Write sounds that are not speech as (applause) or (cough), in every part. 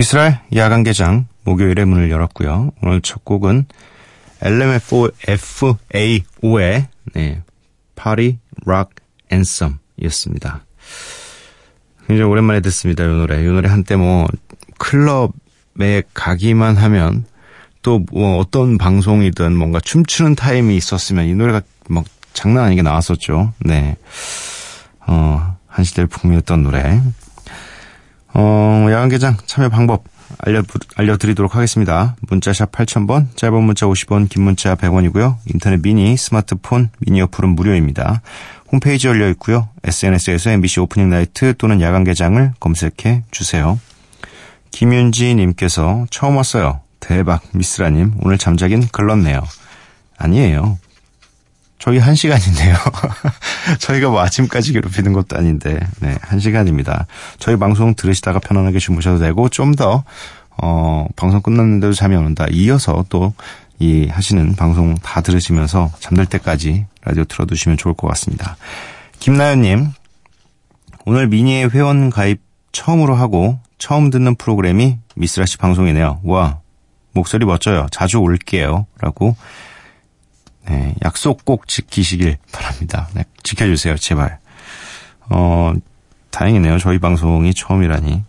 미스랄 야간 개장 목요일에 문을 열었고요. 오늘 첫 곡은 LMFAO의 네, Party Rock Anthem이었습니다. 굉장히 오랜만에 듣습니다. 이 노래. 이 노래 한때 뭐 클럽에 가기만 하면 또 뭐 어떤 방송이든 뭔가 춤추는 타임이 있었으면 이 노래가 막 장난 아니게 나왔었죠. 네. 어, 한 시대를 풍미했던 노래. 어, 야간개장 참여 방법 알려, 알려드리도록 하겠습니다. 문자샵 8000번, 짧은 문자 50원, 긴 문자 100원이고요. 인터넷 미니, 스마트폰, 미니 어플은 무료입니다. 홈페이지 열려 있고요. SNS에서 MBC 오프닝 나이트 또는 야간개장을 검색해 주세요. 김윤지 님께서 처음 왔어요. 대박, 미스라님. 오늘 잠자긴 글렀네요. 아니에요. 저희 한 시간인데요. (laughs) 저희가 뭐 아침까지 괴롭히는 것도 아닌데, 네, 한 시간입니다. 저희 방송 들으시다가 편안하게 주무셔도 되고, 좀 더, 어, 방송 끝났는데도 잠이 오는다. 이어서 또, 이 하시는 방송 다 들으시면서 잠들 때까지 라디오 틀어두시면 좋을 것 같습니다. 김나연님, 오늘 미니의 회원 가입 처음으로 하고, 처음 듣는 프로그램이 미스라시 방송이네요. 와, 목소리 멋져요. 자주 올게요. 라고 네, 약속 꼭 지키시길 바랍니다. 네, 지켜주세요, 제발. 어, 다행이네요. 저희 방송이 처음이라니.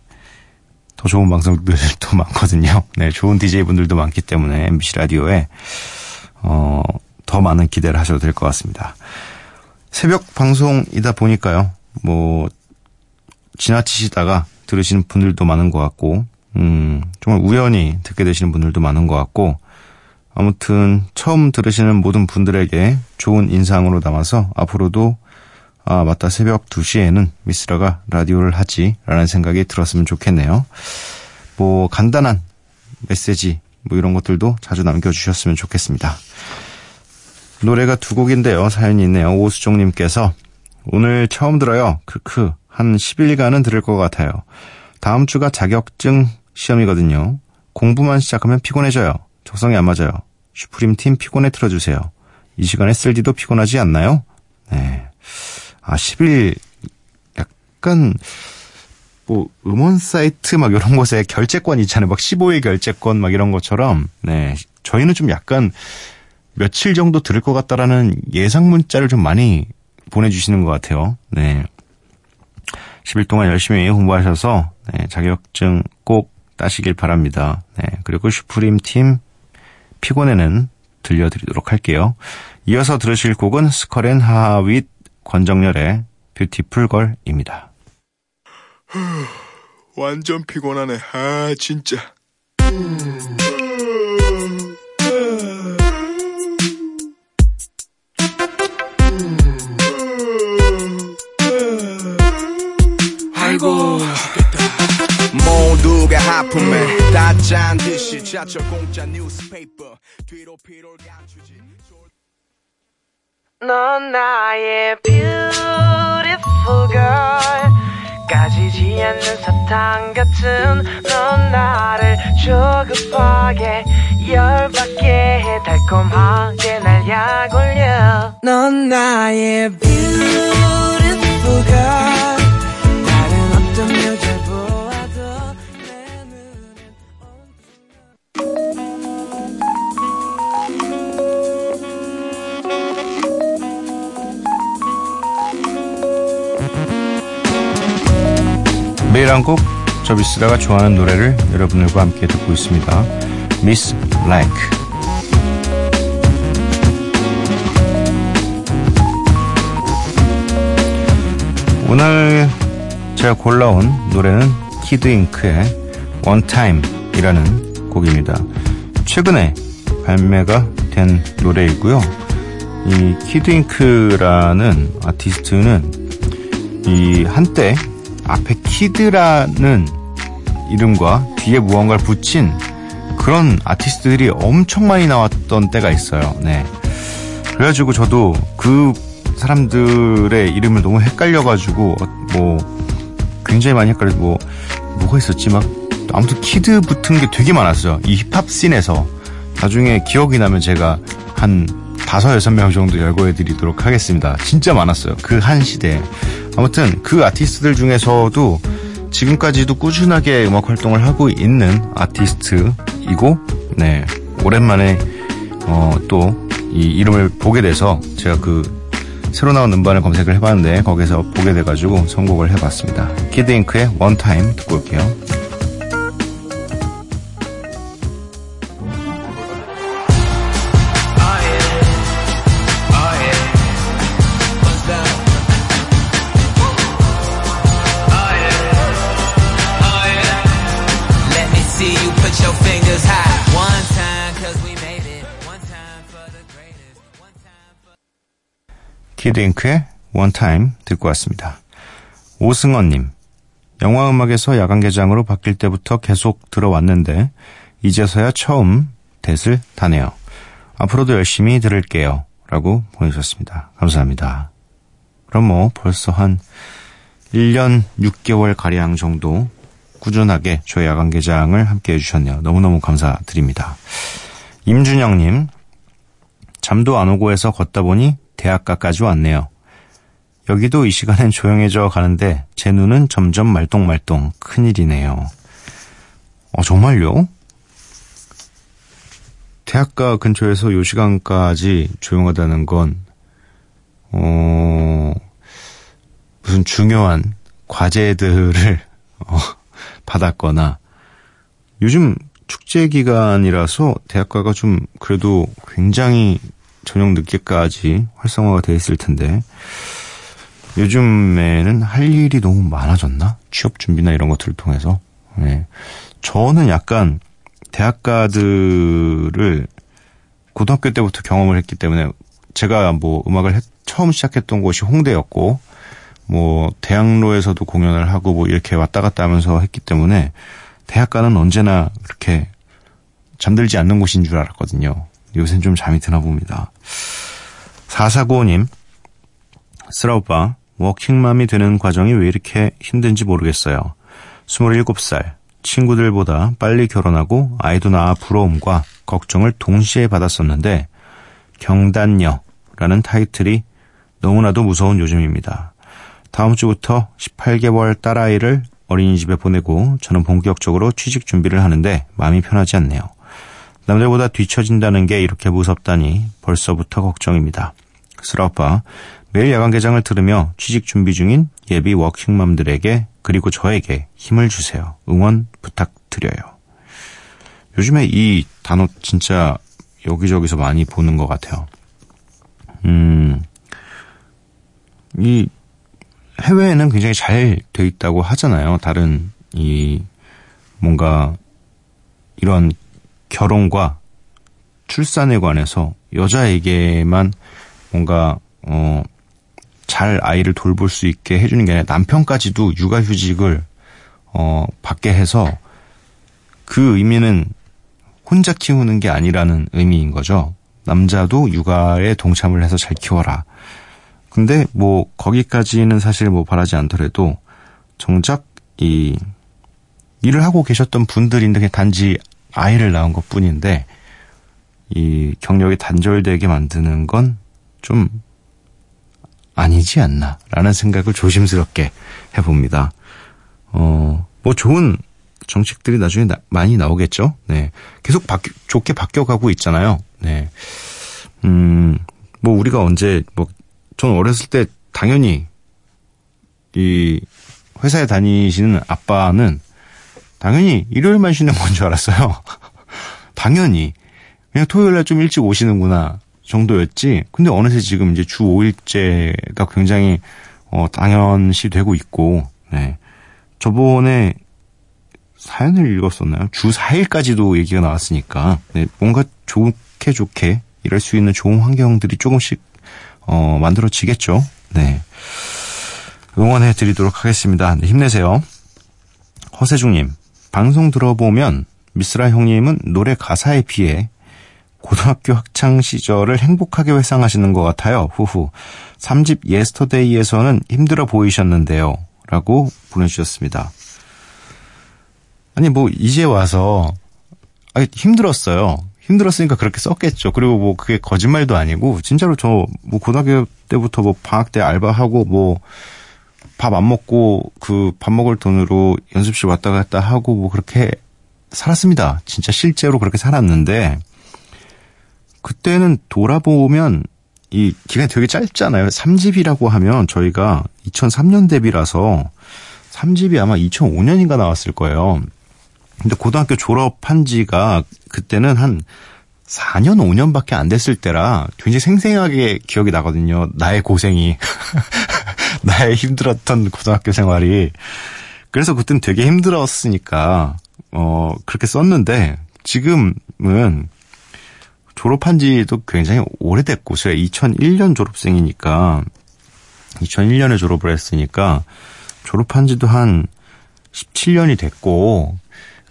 더 좋은 방송들도 (laughs) 많거든요. 네, 좋은 DJ분들도 많기 때문에 MBC 라디오에, 어, 더 많은 기대를 하셔도 될 것 같습니다. 새벽 방송이다 보니까요, 뭐, 지나치시다가 들으시는 분들도 많은 것 같고, 음, 정말 우연히 듣게 되시는 분들도 많은 것 같고, 아무튼 처음 들으시는 모든 분들에게 좋은 인상으로 남아서 앞으로도 아 맞다 새벽 2시에는 미스라가 라디오를 하지라는 생각이 들었으면 좋겠네요. 뭐 간단한 메시지 뭐 이런 것들도 자주 남겨주셨으면 좋겠습니다. 노래가 두 곡인데요. 사연이 있네요. 오수종님께서 오늘 처음 들어요. 크크 한 10일간은 들을 것 같아요. 다음 주가 자격증 시험이거든요. 공부만 시작하면 피곤해져요. 적성이 안 맞아요. 슈프림 팀 피곤해 틀어주세요. 이 시간에 쓸디도 피곤하지 않나요? 네. 아, 10일, 약간, 뭐, 음원 사이트 막 이런 곳에 결제권 있잖아요. 막 15일 결제권 막 이런 것처럼, 네. 저희는 좀 약간 며칠 정도 들을 것 같다라는 예상 문자를 좀 많이 보내주시는 것 같아요. 네. 10일 동안 열심히 공부하셔서, 네, 자격증 꼭 따시길 바랍니다. 네. 그리고 Supreme Team 피곤해는 들려드리도록 할게요. 이어서 들으실 곡은 Skull and 하하 with 권정열의 Beautiful Girl입니다. (sighs) 완전 피곤하네. 아, 진짜. 아 하품에 다짠 듯이 지하철 공짜 뉴스페이퍼 뒤로 피로를 감추지. 넌 나의 beautiful girl. 까지지 않는 사탕 같은 넌 나를 조급하게 열받게 해. 달콤하게 날 약올려. 넌 나의 beautiful girl 매일 한 곡, 저 미쓰라가 좋아하는 노래를 여러분들과 함께 듣고 있습니다. Miss Like. 오늘 제가 골라온 노래는 Kid Ink의 Time이라는 곡입니다. 최근에 발매가 된 노래이고요. 이 Kid Ink라는 아티스트는 이 한때 앞에 Kid라는 이름과 뒤에 무언가를 붙인 그런 아티스트들이 엄청 많이 나왔던 때가 있어요. 네. 그래가지고 저도 그 사람들의 이름을 너무 헷갈려가지고 어, 뭐 굉장히 많이 헷갈려 뭐 뭐가 있었지 막 아무튼 Kid 붙은 게 되게 많았어요. 이 힙합 scene에서 나중에 기억이 나면 제가 한 다섯 여섯 명 정도 열거해 드리도록 하겠습니다. 진짜 많았어요. 그 한 시대에. 아무튼 그 아티스트들 중에서도 지금까지도 꾸준하게 음악 활동을 하고 있는 아티스트이고, 네 오랜만에 어, 또 이 이름을 보게 돼서 제가 그 새로 나온 음반을 검색을 해봤는데 거기서 보게 돼가지고 선곡을 해봤습니다. 키드잉크의 원타임 듣고 올게요. 키드잉크의 원타임 듣고 왔습니다. 오승원님, 영화 음악에서 야간 개장으로 바뀔 때부터 계속 들어왔는데 이제서야 처음 댓을 다네요. 앞으로도 열심히 들을게요. 라고 보내주셨습니다. 감사합니다. 그럼 뭐 벌써 한 1년 6개월 가량 정도 꾸준하게 저희 야간 개장을 함께 해주셨네요. 너무너무 감사드립니다. 임준영님, 잠도 안 오고 해서 걷다 보니 대학가까지 왔네요. 여기도 이 시간엔 조용해져 가는데 제 눈은 점점 말똥말똥 큰일이네요. 어, 정말요? 대학가 근처에서 요 시간까지 조용하다는 건, 어, 무슨 중요한 과제들을, (laughs) 어, 받았거나, 요즘 축제 기간이라서 대학가가 좀 그래도 굉장히 저녁 늦게까지 활성화가 돼 있을 텐데, 요즘에는 할 일이 너무 많아졌나? 취업 준비나 이런 것들을 통해서. 네. 저는 약간 대학가들을 고등학교 때부터 경험을 했기 때문에 제가 뭐 음악을 했- 처음 시작했던 곳이 홍대였고 뭐 대학로에서도 공연을 하고 뭐 이렇게 왔다 갔다 하면서 했기 때문에 대학가는 언제나 그렇게 잠들지 않는 곳인 줄 알았거든요. 요새는 좀 잠이 드나 봅니다. 4495님, 쓰라 오빠, 워킹맘이 되는 과정이 왜 이렇게 힘든지 모르겠어요. 27살, 친구들보다 빨리 결혼하고 아이도 낳아 부러움과 걱정을 동시에 받았었는데, 경단녀라는 타이틀이 너무나도 무서운 요즘입니다. 다음 주부터 18개월 딸아이를 어린이집에 보내고 저는 본격적으로 취직 준비를 하는데 마음이 편하지 않네요. 남들보다 뒤처진다는 게 이렇게 무섭다니 벌써부터 걱정입니다. 오빠, 매일 야간 개장을 들으며 취직 준비 중인 예비 워킹맘들에게 그리고 저에게 힘을 주세요. 응원 부탁드려요. 요즘에 이 단어 진짜 여기저기서 많이 보는 것 같아요. 음, 이 해외에는 굉장히 잘 돼 있다고 하잖아요. 다른 이 뭔가 이런 결혼과 출산에 관해서 여자에게만 뭔가 어, 잘 아이를 돌볼 수 있게 해주는 게 아니라 남편까지도 육아휴직을 어, 받게 해서 그 의미는 혼자 키우는 게 아니라는 의미인 거죠. 남자도 육아에 동참을 해서 잘 키워라. 근데 뭐 거기까지는 사실 뭐 바라지 않더라도 정작 이 일을 하고 계셨던 분들인데 단지 아이를 낳은 것 뿐인데 이 경력이 단절되게 만드는 건 좀 아니지 않나라는 생각을 조심스럽게 해봅니다. 어, 뭐 좋은 정책들이 나중에 나- 많이 나오겠죠. 네. 계속 바뀌, 좋게 바뀌어가고 있잖아요. 네. 음, 뭐 우리가 언제, 뭐, 전 어렸을 때 당연히 이 회사에 다니시는 아빠는 당연히 일요일만 쉬는 건 줄 알았어요. (laughs) 당연히. 그냥 토요일 날 좀 일찍 오시는구나 정도였지. 근데 어느새 지금 이제 주 5일제가 굉장히 어, 당연시 되고 있고, 네. 저번에 사연을 읽었었나요? 주 4일까지도 얘기가 나왔으니까, 네, 뭔가 좋게 좋게 일할 수 있는 좋은 환경들이 조금씩, 어, 만들어지겠죠. 네. 응원해 드리도록 하겠습니다. 네, 힘내세요. 허세중님, 방송 들어보면 미스라 형님은 노래 가사에 비해 고등학교 학창 시절을 행복하게 회상하시는 것 같아요. 후후. 3집 예스터데이에서는 힘들어 보이셨는데요. 라고 보내주셨습니다. 아니, 뭐, 이제 와서, 아니, 힘들었어요. 힘들었으니까 그렇게 썼겠죠. 그리고 뭐, 그게 거짓말도 아니고, 진짜로 저, 뭐, 고등학교 때부터 뭐, 방학 때 알바하고, 뭐, 밥 안 먹고, 그, 밥 먹을 돈으로 연습실 왔다 갔다 하고, 뭐, 그렇게 살았습니다. 진짜 실제로 그렇게 살았는데, 그때는 돌아보면 이 기간이 되게 짧잖아요. 3집이라고 하면 저희가 2003년 데뷔라서 3집이 아마 2005년인가 나왔을 거예요. 근데 고등학교 졸업한 지가 그때는 한 4년, 5년밖에 안 됐을 때라 굉장히 생생하게 기억이 나거든요. 나의 고생이. (laughs) (laughs) 나의 힘들었던 고등학교 생활이. 그래서 그땐 되게 힘들었으니까, 어, 그렇게 썼는데, 지금은 졸업한 지도 굉장히 오래됐고, 제가 2001년 졸업생이니까, 2001년에 졸업을 했으니까, 졸업한 지도 한 17년이 됐고,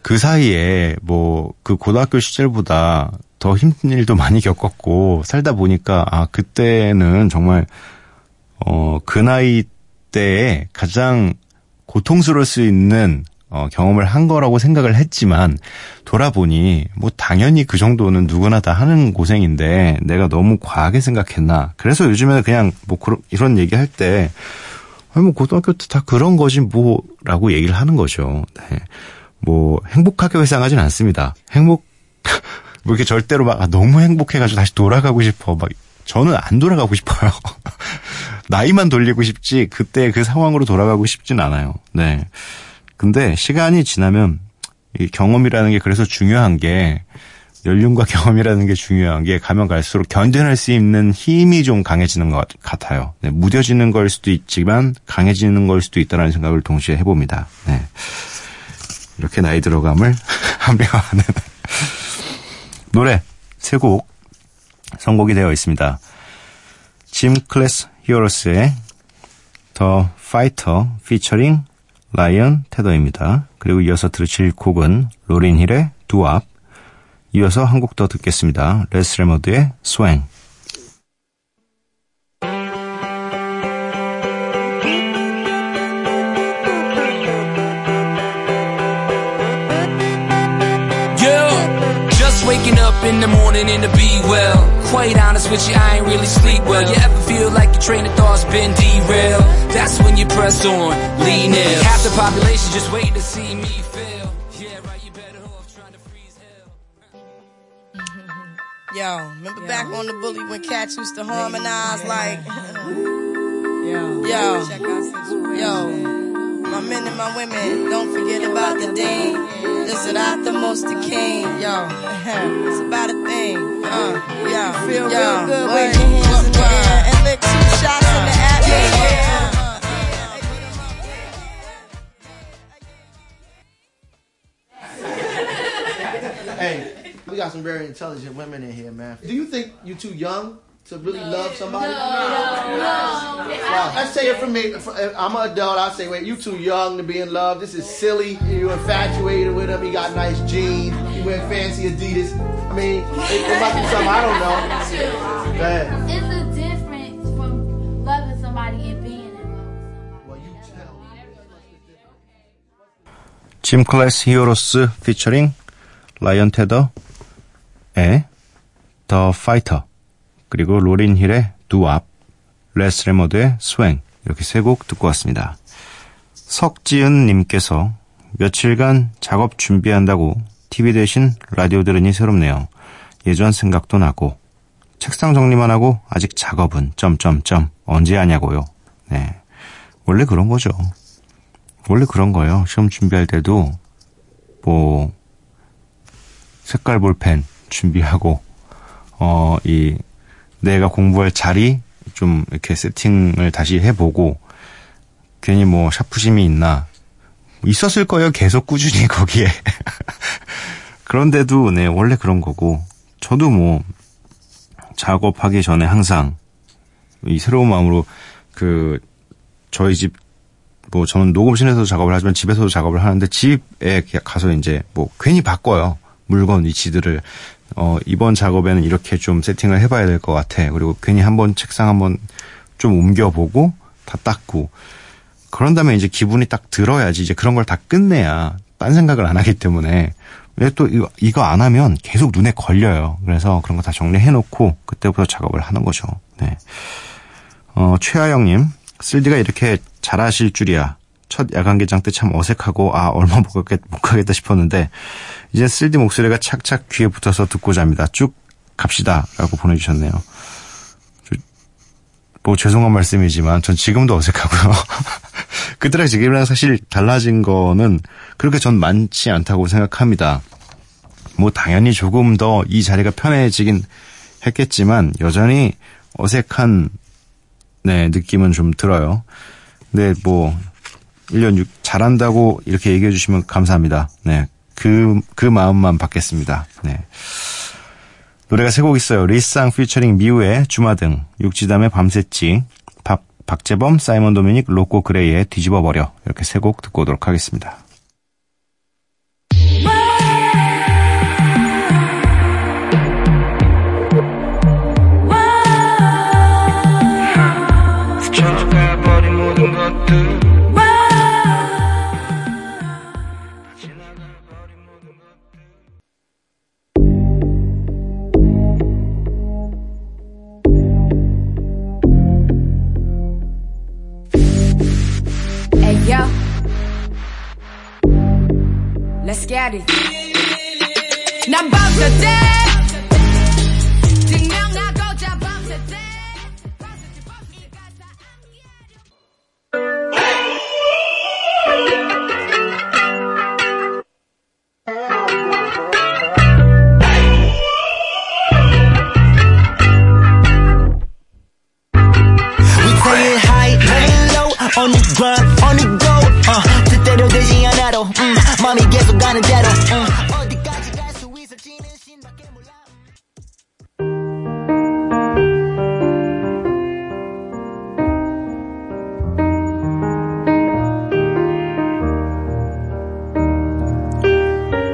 그 사이에 뭐, 그 고등학교 시절보다 더 힘든 일도 많이 겪었고, 살다 보니까, 아, 그때는 정말, 어, 그 나이 때에 가장 고통스러울 수 있는 어, 경험을 한 거라고 생각을 했지만 돌아보니 뭐 당연히 그 정도는 누구나 다 하는 고생인데 내가 너무 과하게 생각했나. 그래서 요즘에는 그냥 뭐 그런 이런 얘기할 때 아니 뭐 고등학교 때 다 그런 거지 뭐라고 얘기를 하는 거죠. 네. 뭐 행복하게 회상하진 않습니다. 행복 (laughs) 뭐 이렇게 절대로 막 아, 너무 행복해가지고 다시 돌아가고 싶어 막 저는 안 돌아가고 싶어요. (laughs) 나이만 돌리고 싶지 그때 그 상황으로 돌아가고 싶진 않아요. 네. 근데 시간이 지나면 이 경험이라는 게 그래서 중요한 게 연륜과 (laughs) 경험이라는 게 중요한 게 가면 갈수록 견뎌낼 수 있는 힘이 좀 강해지는 것 같아요. 네, 무뎌지는 걸 수도 있지만 강해지는 걸 수도 있다는 생각을 동시에 해봅니다. 네. 이렇게 나이 들어감을 (laughs) 함양하는 노래 세 곡 선곡이 되어 있습니다. Gym Class Heroes의 The Fighter featuring Ryan Tedder입니다. 그리고 이어서 들으실 곡은 Lauryn Hill의 Doo Wop 이어서 한 곡 더 듣겠습니다. 레스 레머드의 just waking up in the morning and to be well. Quite honest with you, I ain't really sleep well. You ever feel like your train of thought's been derailed? That's when you press on, lean in. Half the population just waiting to see me fail. Yeah, right, you better off trying to freeze hell. (laughs) Yo, remember back on the bully when cats used to harmonize like, (laughs) Yo, Yo. check out Sanctuary. yo, my men and my women, don't forget about the dame. This is not the most the king, yo. (laughs) It's about a thing, uh, yo. Feel yo. real good, Wave wave your your hands in the air and lick two shots in the atmosphere. Hey, we got some very intelligent women in here, man. Do you think you're too young to really no. love somebody? No, no, no. Wow. I say it for me. Uh, I'm an adult. I say, wait, you too young to be in love. This is silly. You're infatuated with him. He got nice jeans. He wear fancy Adidas. I mean, it, it might be something I don't know. Bad. It's a difference from loving somebody and being in love Gym Class Heroes featuring Lion Tedder의 The Fighter. 그리고 로린 힐의 두압 레스 레머드의 스웽 이렇게 세 곡 듣고 왔습니다. 석지은 님께서 며칠간 작업 준비한다고 TV 대신 라디오 들으니 새롭네요. 예전 생각도 나고 책상 정리만 하고 아직 작업은 점점점 언제 하냐고요. 네. 원래 그런 거죠. 원래 그런 거예요. 시험 준비할 때도 뭐 색깔 볼펜 준비하고 어 이 내가 공부할 자리 좀 이렇게 세팅을 다시 해보고 괜히 뭐 샤프심이 있나 있었을 거예요. 계속 꾸준히 (laughs) 거기에 그런데도 네 원래 그런 거고 저도 뭐 작업하기 전에 항상 이 새로운 마음으로 그 저희 집 뭐 저는 녹음실에서 작업을 하지만 집에서도 작업을 하는데 집에 가서 이제 뭐 괜히 바꿔요. 물건 위치들을 어 이번 작업에는 이렇게 좀 세팅을 해봐야 될 것 같아. 그리고 괜히 한번 책상 한번 좀 옮겨보고 다 닦고 그런 다음에 이제 기분이 딱 들어야지 이제 그런 걸 다 끝내야 딴 생각을 안 하기 때문에 왜또 이거, 이거 안 하면 계속 눈에 걸려요. 그래서 그런 거 다 정리해놓고 그때부터 작업을 하는 거죠. 네. 어, 최하영님, 쓸디가 이렇게 잘하실 줄이야. 첫 야간 개장 때 참 어색하고 아 얼마 못, 가겠, 못 가겠다 싶었는데 이제 쓸디 목소리가 착착 귀에 붙어서 듣고 잡니다. 쭉 갑시다라고 보내주셨네요. 저, 뭐 죄송한 말씀이지만 전 지금도 어색하고요. (laughs) 그때랑 지금이랑 사실 달라진 거는 그렇게 전 많지 않다고 생각합니다. 뭐 당연히 조금 더 이 자리가 편해지긴 했겠지만 여전히 어색한 네, 느낌은 좀 들어요. 근데 뭐 1년 6 잘한다고 이렇게 얘기해 주시면 감사합니다. 네. 그, 그 마음만 받겠습니다. 네. 노래가 세 곡 있어요. 리쌍 피처링 미우의 주마등, 육지담의 밤새찌, 박, 박재범, 사이먼 도미닉, 로꼬 그레이의 뒤집어버려. 이렇게 세 곡 듣고 오도록 하겠습니다.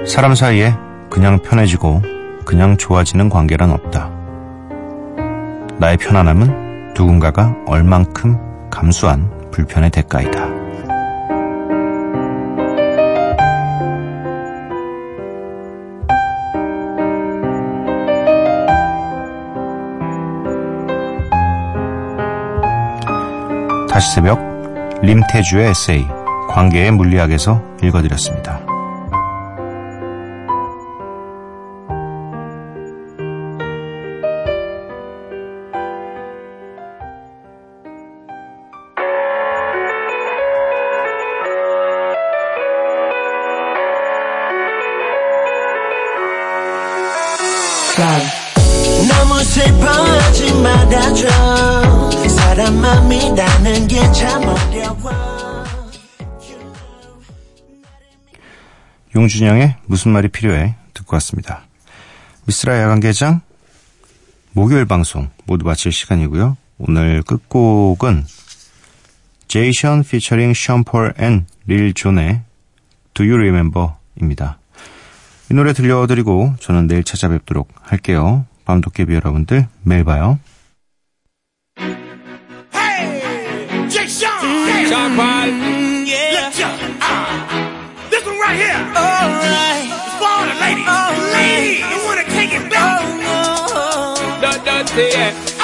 사람 사이에 그냥 편해지고 그냥 좋아지는 관계란 없다. 나의 편안함은 누군가가 얼만큼 감수한 불편의 대가이다. 다시 새벽 림태주의 에세이 관계의 물리학에서 읽어드렸습니다. 말아줘 사람 맘이라는 게 참 어려워 용준형의 무슨 말이 필요해 듣고 왔습니다. 미쓰라 야간개장 목요일 방송 모두 마칠 시간이고요. 오늘 끝곡은 Jay Sean featuring Sean Paul and Lil Jon의 Do You Remember 입니다. 이 노래 들려드리고 저는 내일 찾아뵙도록 할게요. 밤도깨비 여러분들 매일 봐요. Paul. Mm, yeah. Ah. This one right here. All right. It's for all the ladies. Ladies. You want to take it back. Oh, don't, don't say it.